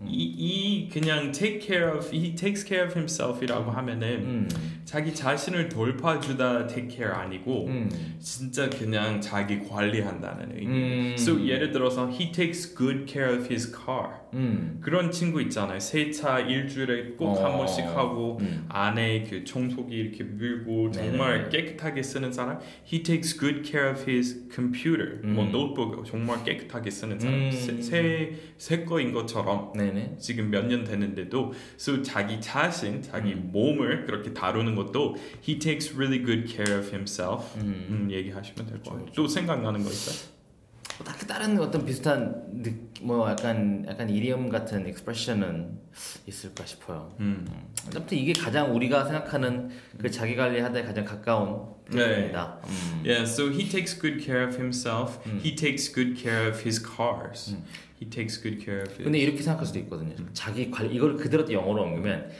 이, 이 그냥 take care of he takes care of himself이라고 하면은 음. 자기 자신을 돌봐주다 take care 아니고 음. 진짜 그냥 자기 관리한다는 의미. 음. So 예를 들어서 he takes good care of his car. 음. 그런 친구 있잖아요. 세차 일주일에 꼭한 어. 번씩 하고 음. 안에 그 청소기 이렇게 밀고 정말 네네네. 깨끗하게 쓰는 사람. He takes good care of his computer. 뭐 음. 노트북 정말 깨끗하게 쓰는 사람. 음. 새새 거인 것처럼 네네. 지금 몇년 됐는데도 so 자기 자신, 자기 몸을 그렇게 다루는 것도 he takes really good care of himself. 음. 음, 얘기하시면 될 것 같아요. 또 생각나는 거 있어요? 뭐 딱히 다른 어떤 비슷한 느, 뭐 약간 약간 이디엄 같은 expression은 있을까 싶어요. 음. 아무튼 이게 가장 우리가 생각하는 그 자기 관리하다에 가장 가까운 네. 표현입니다. 음. Yeah, so he takes good care of himself. 음. He takes good care of his cars. He takes good care of his. 근데 이렇게 생각할 수도 있거든요. 자기 관리 이걸 그대로 또 영어로 옮기면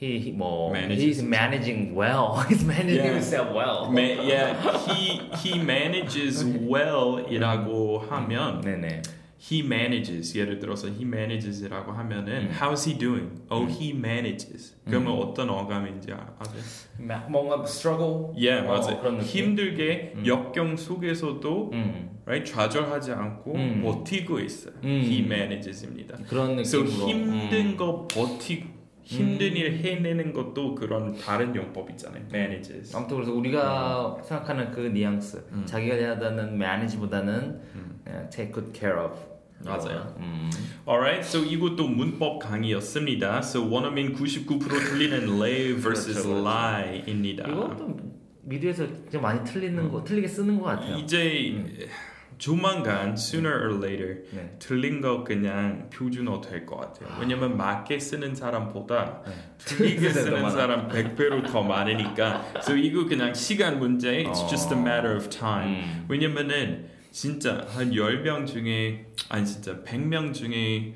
he, he 뭐 Manages he's managing well. he's managing Yeah. himself well. Ma- yeah, he he manages well이라고 하면 네네. he manages 예를 들어서 he manages이라고 하면은 음. how's he doing? Oh, he manages. 그러면 어떤 어감인지 아- 아세요? 마- 뭔가 struggle. Yeah, 어, 맞아요. 그런. 힘들게 음. 역경 속에서도 음. right 좌절하지 않고 음. 버티고 있어요. 음. He manages입니다. 그런 So 느낌으로. 힘든 음. 거 버티고 힘든 일 해내는 것도 그런 다른 용법 있잖아요. manages. 아무튼 그래서 우리가 생각하는 그 뉘앙스 음. 자기 관리하다는 manage보다는 음. 그냥 take good care of 맞아요. 음. Alright, so 이것도 문법 강의였습니다. So 원어민 99% 틀리는 lay versus 그렇죠, 그렇죠. lie입니다. 이것도 미디어에서 좀 많이 틀리는 거 틀리게 쓰는 것 같아요. 이제 조만간 sooner or later 네. 틀린 거 그냥 표준어 될 것 같아요. 왜냐면 맞게 쓰는 사람보다 네. 틀리게 더 쓰는. 사람 100배로 더 많으니까. So 이거 그냥 시간 문제. It's 어. just a matter of time. 음. 왜냐면은 진짜 한 10명 중에 아니 진짜 100명 중에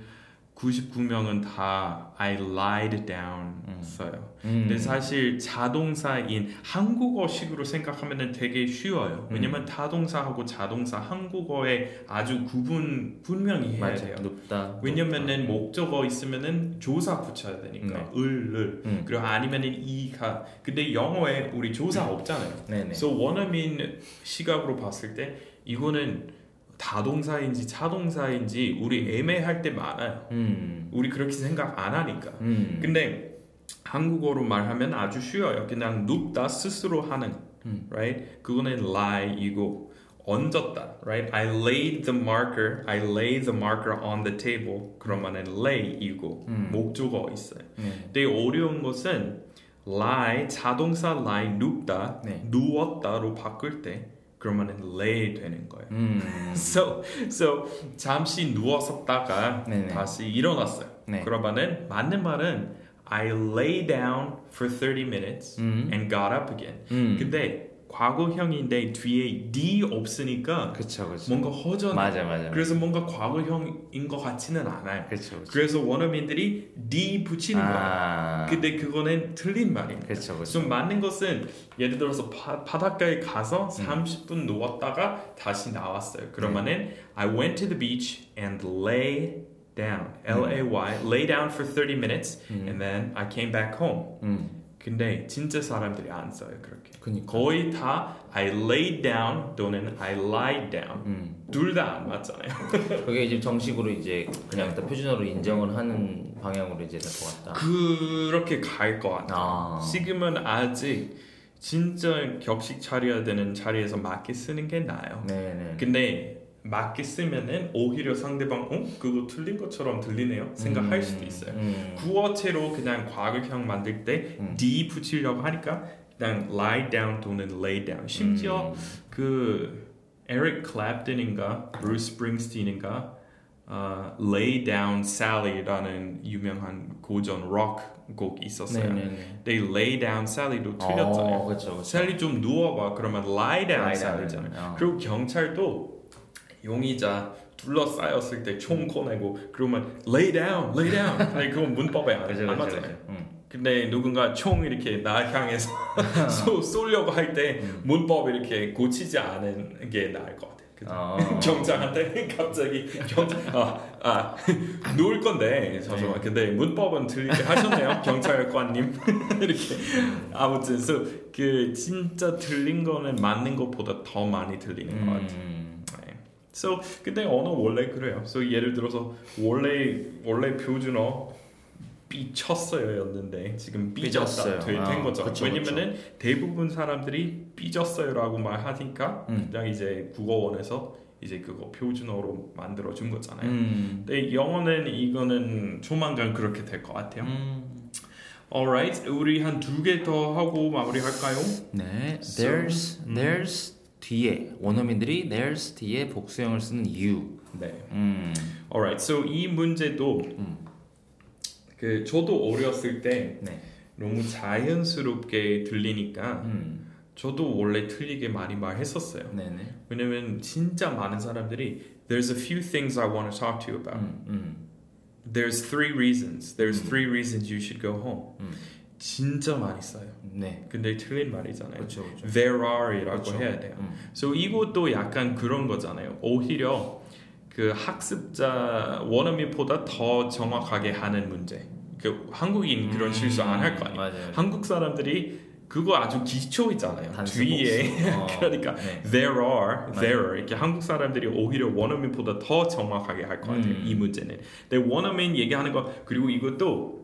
99명은 다 I lied down 써요. 음. 근데 사실 자동사인 한국어식으로 생각하면 되게 쉬워요. 음. 왜냐면 타동사하고 자동사 한국어에 아주 구분 분명히 해야 돼요. 맞아요. 눕다. 왜냐면은 목적어 있으면은 조사 붙여야 되니까 네. 을을 음. 그리고 아니면은 이가 근데 영어에 우리 조사 없잖아요. 네네. 그래서 원어민 시각으로 봤을 때 이거는 다동사인지 차동사인지 우리 애매할 때 많아요. 음. 우리 그렇게 생각 안 하니까. 음. 근데 한국어로 말하면 아주 쉬워요. 그냥 눕다 스스로 하는, 음. right? 그거는 lie이고 얹었다, right? I laid the marker, I lay the marker on the table. 그러면은 lay이고 음. 목적어 있어요. 네. 근데 어려운 것은 lie 자동사 lie 눕다 네. 누웠다로 바꿀 때 그러면은 lay 되는 거예요. 음. So, so 잠시 누웠었다가 네네. 다시 일어났어요. 네. 그러면은 맞는 말은 I lay down for 30 minutes 음. and got up again. 음. 근데 과거형인데 뒤에 d 없으니까 그쵸 그쵸. 뭔가 허전. 맞아 맞아. 그래서 뭔가 과거형인 것 같지는 않아요. 그쵸 그쵸. 그래서 원어민들이 d 붙이는 거예요. 아. 근데 그거는 틀린 말입니다. 그쵸 그쵸. 좀 맞는 것은 예를 들어서 바, 바닷가에 가서 음. 30분 누웠다가 다시 나왔어요. 그러면은 네. I went to the beach and lay down. 음. L A Y lay down for 30 minutes and then I came back home. 음. 근데 진짜 사람들이 안 써요 그렇게. 그니까. 거의 다 I laid down 또는 I lied down. 음. 둘다 안 맞잖아요. 그게 이제 정식으로 이제 그냥 일단 표준어로 인정을 하는 방향으로 이제 될 것 같다. 그렇게 갈 것 같아요. 아. 지금은 아직 진짜 격식 차려야 되는 자리에서 맞게 쓰는 게 나아요. 네네. 근데 맞게 쓰면은 오히려 상대방 어 그거 틀린 것처럼 들리네요 생각할 수도 있어요. 음. 구어체로 그냥 과거형 만들 때 음. d 붙이려고 하니까 그냥 lie down 또는 lay down. 심지어 음. 그 에릭 클랩튼인가 브루스 스프링스틴인가 어, lay down Sally라는 유명한 고전 록 곡 있었어요. 네네네. They lay down Sally도 틀렸잖아요. 어, 그렇죠. 그렇죠. 셀리 좀 누워봐 그러면 lie down Lie down. Sally잖아요. 어. 그리고 경찰도 용의자 둘러싸였을 때 총 꺼내고 그러면 lay down, lay down. 근데 그건 문법에 안, 그렇죠, 안 그렇죠, 맞아요. 그렇죠. 음. 근데 누군가 총 이렇게 나 향해서 쏘, 쏘려고 할때 음. 문법 이렇게 고치지 않은 게 나을 것 같아요. 어. 경장한테 갑자기 경장 아, 아 놓을 건데 잠시만 근데 문법은 틀리게 하셨네요 경찰관님 이렇게 아무튼 so, 그 진짜 틀린 거는 맞는 것보다 더 많이 틀리는 것 같아요. 음. 네. So 근데 언어 원래 그래요. So 예를 들어서 원래 원래 표준어 삐쳤어요였는데 지금 삐졌다 삐졌어요. 되- 된 아, 거죠. 그쵸, 왜냐면은 대부분 사람들이 삐졌어요라고 말하니까 음. 그냥 이제 국어원에서 이제 그거 표준어로 만들어 준 거잖아요. 음. 근데 영어는 이거는 조만간 그렇게 될 것 같아요. 음. Alright, 우리 한 두 개 더 하고 마무리할까요? 네, So, there's, 음. there's 뒤에 원어민들이 there's 뒤에 복수형을 쓰는 이유. 네. 음. Alright, so 이 문제도 음. 그 저도 어렸을 때 네. 너무 자연스럽게 들리니까 음. 저도 원래 틀리게 많이 말했었어요. 네네. 왜냐면 진짜 많은 사람들이 There's a few things I want to talk to you about. 음. 음. There's three reasons. There's 음. three reasons you should go home. 음. 진짜 많이 써요. 네. 근데 틀린 말이잖아요. 그렇죠. 그렇죠. There are이라고 그렇죠. 해야 돼요. 음. So 이것도 약간 그런 거잖아요. 오히려 그 학습자 원어민보다 더 정확하게 하는 문제. 그 한국인 그런 실수 안 할 거 아니에요. 맞아요. 한국 사람들이 그거 아주 기초 있잖아요. 단수 뒤에. 어, 그러니까 네. there are, there 이렇게 한국 사람들이 오히려 원어민보다 더 정확하게 할 것 같아요. 음. 이 문제는. 근데 원어민 얘기하는 거 그리고 이것도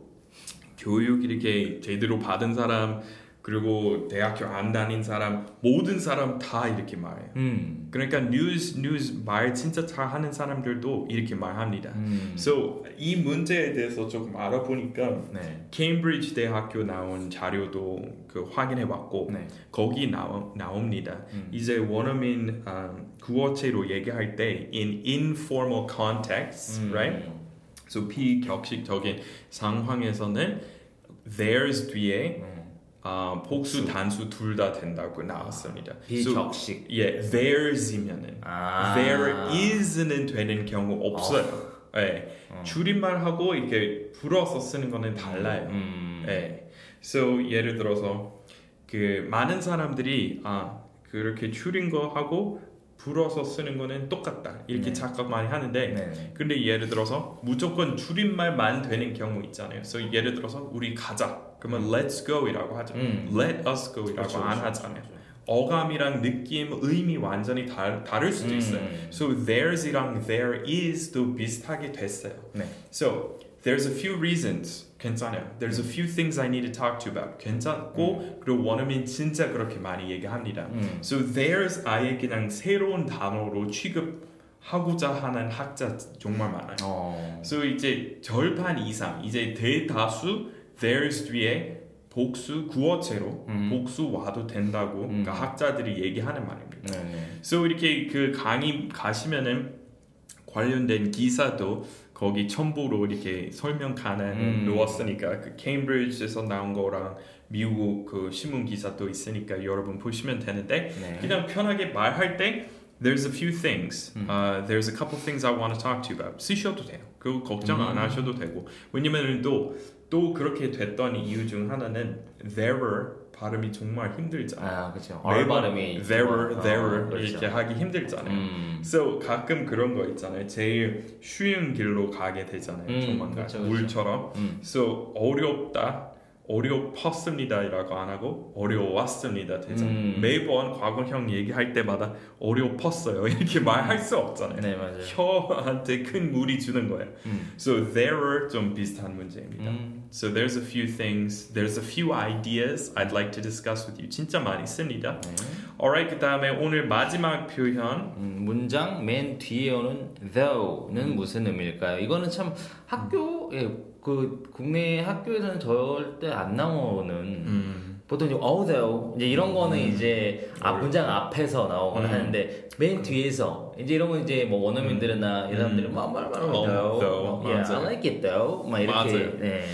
교육 이렇게 제대로 받은 사람 그리고 대학교 안 다닌 사람 모든 사람 다 이렇게 말해요. 음. 그러니까 뉴스 뉴스 말 진짜 잘하는 사람들도 이렇게 말합니다. 음. So 이 문제에 대해서 조금 알아보니까 네. 케임브리지 대학교 나온 자료도 그 확인해봤고 네. 거기 나오, 나옵니다. 음. 이제 원어민 음, 구어체로 얘기할 때 in informal context, So 비격식적인 상황에서는 there's 뒤에 음. 아, 복수 단수 둘 다 된다고 나왔습니다. So, 비적식. 예, there's이면은 아. there is는 되는 경우 없어요. 예, 어. 줄임말하고 이렇게 불어서 쓰는 거는 달라요. 음. 예. So 예를 들어서 그 많은 사람들이 아 그렇게 줄인 거 하고 불어서 쓰는 거는 똑같다 이렇게 네. 착각 많이 하는데 네. 근데 예를 들어서 무조건 줄임말만 되는 경우 있잖아요. So 예를 들어서 우리 가자 그러면 let's go이라고 하죠. 음. let us go이라고 그렇죠, 안 그렇죠, 하잖아요. 그렇죠. 어감이랑 느낌, 의미 완전히 다, 다를 수도 음. 있어요. So there's이랑 there is도 비슷하게 됐어요. 네. So there's a few reasons. 괜찮아요. There's a few things I need to talk to you about. 괜찮고 그리고 원어민 진짜 그렇게 많이 얘기합니다. 음. So there's 아예 그냥 새로운 단어로 취급하고자 하는 학자 정말 많아요. 어. So 이제 절반 이상 이제 대다수 there's 뒤에 복수 구어체로 음. 복수 와도 된다고 음. 그러니까 학자들이 얘기하는 말입니다. 네, 네. So 이렇게 그 강의 가시면은 관련된 기사도 거기 첨부로 이렇게 설명 간을 음. 놓았으니까 그 케임브리지에서 나온 거랑 미국 그 신문 기사도 있으니까 여러분 보시면 되는데 네. 그냥 편하게 말할 때 There's a few things. 음. Uh, there's a couple things I want to talk to you about. 쓰셔도 돼요. 그거 걱정 안 음. 하셔도 되고. 왜냐면 또, 또 그렇게 됐던 이유 중 하나는 there 발음이 정말 힘들잖아요. 아, 그렇죠. 얼 발음이 there, 좀- there 어, 그렇죠. 이렇게 하기 힘들잖아요. 음. So 가끔 그런 거 있잖아요. 제일 쉬운 길로 가게 되잖아요. 음, 조만간 그렇죠, 그렇죠. 물처럼. 음. So 어렵다, 어려웠습니다라고 안 하고 어려웠습니다 되잖아요. 음. 매번 과거형 얘기할 때마다 어려웠어요 이렇게 말할 수 없잖아요. 네, 맞아요. 혀한테 큰 무리 주는 거예요. 음. So there 좀 비슷한 문제입니다. 음. So there's a few things, there's a few ideas I'd like to discuss with you. 진짜 많이 씁니다. 네. Alright, 그 다음에 오늘 마지막 표현. 음, 문장 맨 뒤에 오는 though는 무슨 의미일까요? 이거는 참 학교에 그 국내 학교에서는 절대 안 나오는 음. 보통 이제 although 이제 이런 거는 이제 앞 문장 앞에서 나오거나 음. 하는데 맨 뒤에서 이제 이런 건 이제 뭐 원어민들이나 이 사람들이 막말말 Oh, though, though. yeah. I like it though, 막 이렇게 맞아요. 네.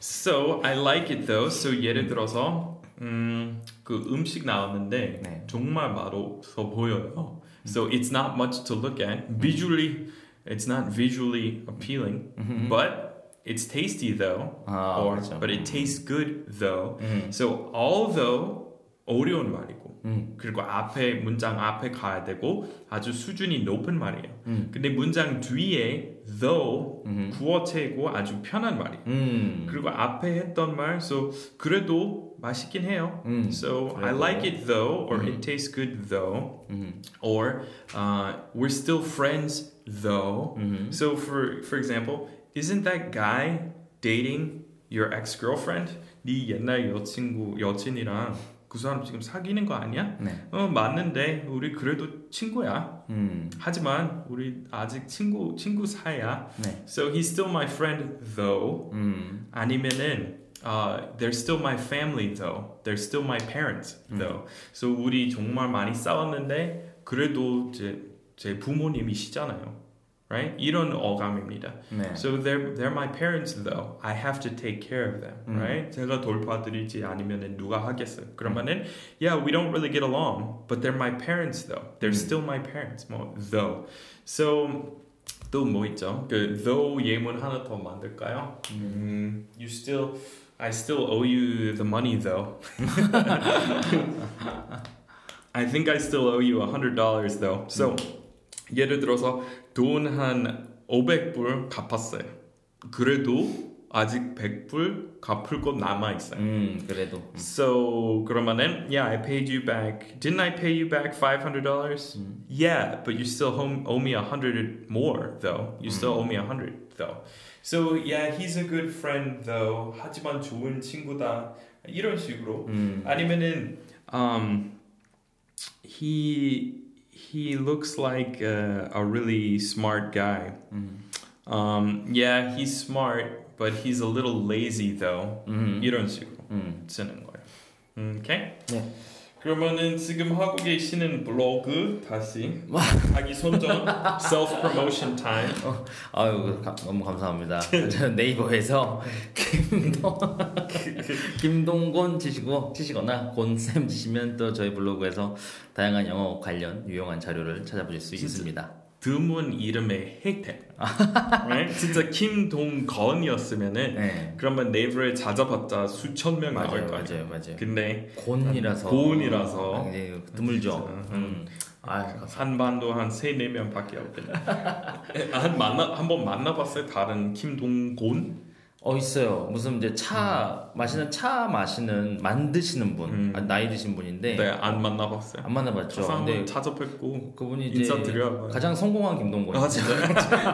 So I like it though. So 예를 들어서 음, 그 음식 나왔는데 네. 정말 맛없어 보여요. So it's not much to look at. Visually, it's not visually appealing, but it's tasty though. 아, or 그렇죠. but it tastes good though. 음. So although 어려운 말이고 음. 그리고 앞에 문장 앞에 가야 되고 아주 수준이 높은 말이에요. 음. 근데 문장 뒤에 though 음. 구어체고 아주 편한 말이에요. 음. 그리고 앞에 했던 말, so 그래도 맛있긴 해요. 음. So I 그래도. like it though, or 음. it tastes good though, 음. or uh, we're still friends though. 음. So for for example, isn't that guy dating your ex girlfriend? 네 옛날 여친구 여친이랑 그 사람 지금 사귀는 거 아니야? 네. 어 맞는데 우리 그래도 친구야. 음. 하지만 우리 아직 친구 친구 사이야. 네. So he's still my friend though. 음. 아니면은 uh, they're still my family though. They're still my parents though. So 우리 정말 많이 싸웠는데 그래도 제, 제 부모님이시잖아요. Right? 이런 어감입니다. 네. So they're they're my parents though. I have to take care of them, 음. right? 제가 돌봐드리지 아니면은 누가 하겠어요? 그러면은 yeah, we don't really get along, but they're my parents though. They're 음. still my parents. 뭐 though. So 또 뭐 있죠? 그 though 예문 하나 더 만들까요? 음, you still I still owe you the money though. I think I still owe you a hundred dollars though. So 예를 들어서 돈 한 500불 갚았어요. 그래도 아직 100불 갚을 거 남아 있어요. 음. 그래도. So 그러면은 yeah, I paid you back. Didn't I pay you back five hundred dollars? Yeah, but you still owe me a hundred more though. You still owe me a hundred though. So yeah, he's a good friend though. 하지만 좋은 친구다. 이런 식으로. 음. 아니면은 um, he he looks like a, a really smart guy. 음. Um, yeah, he's smart, but he's a little lazy though. 음. 이런 식으로 음. 쓰는 거예요. 오케이? 네. 그러면은 지금 하고 계시는 블로그 다시 자기 선전 self promotion time. 아유 가- 너무 감사합니다. 저는 네이버에서 김동 김동곤 치시고 치시거나 곤쌤 치시면 또 저희 블로그에서 다양한 영어 관련 유용한 자료를 찾아보실 수. 있습니다. 드문 이름의 혜택. right? 진짜 김동건이었으면은 네. 그러면 네이버에 찾아봤자 수천 명 나올 맞아요, 거 아니에요. 맞아요, 맞아요. 근데 곤이라서 고은이라서. 아, 굉장히 드물죠. 진짜. 음. 아, 한 반도 한 세네 명밖에 없겠네. 한 만나 한 번 만나봤어요. 다른 김동곤. 어 있어요. 무슨 이제 차 마시는 차 마시는 만드시는 분, 음. 아, 나이 드신 분인데 네, 안 만나봤어요. 안 만나봤죠. 근데 찾아뵙고 그분이 이제 인사 드려요. 가장 성공한 김동곤. 아 진짜?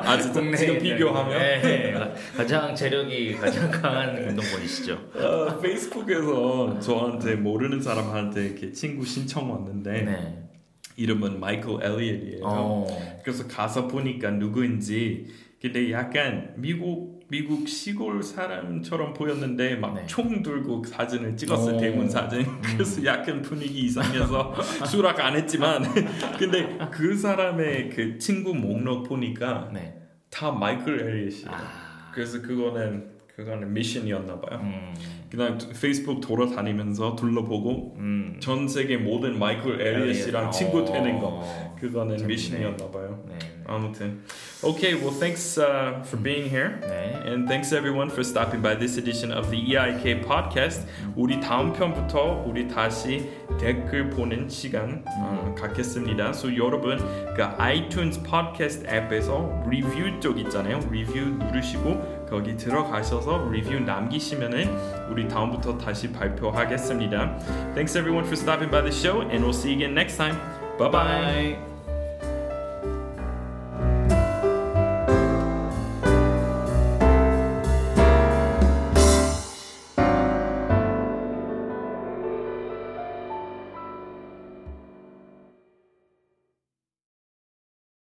아 진짜 국내에 지금 비교하면 네, 네. 가장 재력이 가장 강한 김동곤이시죠. 아, 페이스북에서 저한테 모르는 사람한테 이렇게 친구 신청 왔는데 네. 이름은 마이클 엘리엇이에요. 어. 그래서 가서 보니까 누구인지 근데 약간 미국 미국 시골 사람처럼 보였는데 막 네. 총 들고 사진을 찍었어요 오. 대문 사진 그래서 약간 분위기 이상해서 수락 안 했지만 근데 그 사람의 그 친구 목록 보니까 네. 다 마이클 엘리엇이에요 아. 그래서 그거는 그거는 미션이었나 봐요 음. 그냥 페이스북 돌아다니면서 둘러보고 음. 전 세계 모든 마이클 엘리엇이랑 어. 친구 되는 거 그거는 재밌네. 미션이었나 봐요 네. 아무튼 Okay, well thanks uh, for being here. 네. And thanks everyone for stopping by this edition of the EIK podcast. 우리 다음 편부터 우리 다시 댓글 보는 시간 어, 갖겠습니다. So 여러분 그 아이튠즈 팟캐스트 앱에서 리뷰 쪽 있잖아요. 리뷰 누르시고 거기 들어가셔서 리뷰 남기시면은 우리 다음부터 다시 발표하겠습니다. Thanks everyone for stopping by the show and we'll see you again next time. Bye bye. 바이.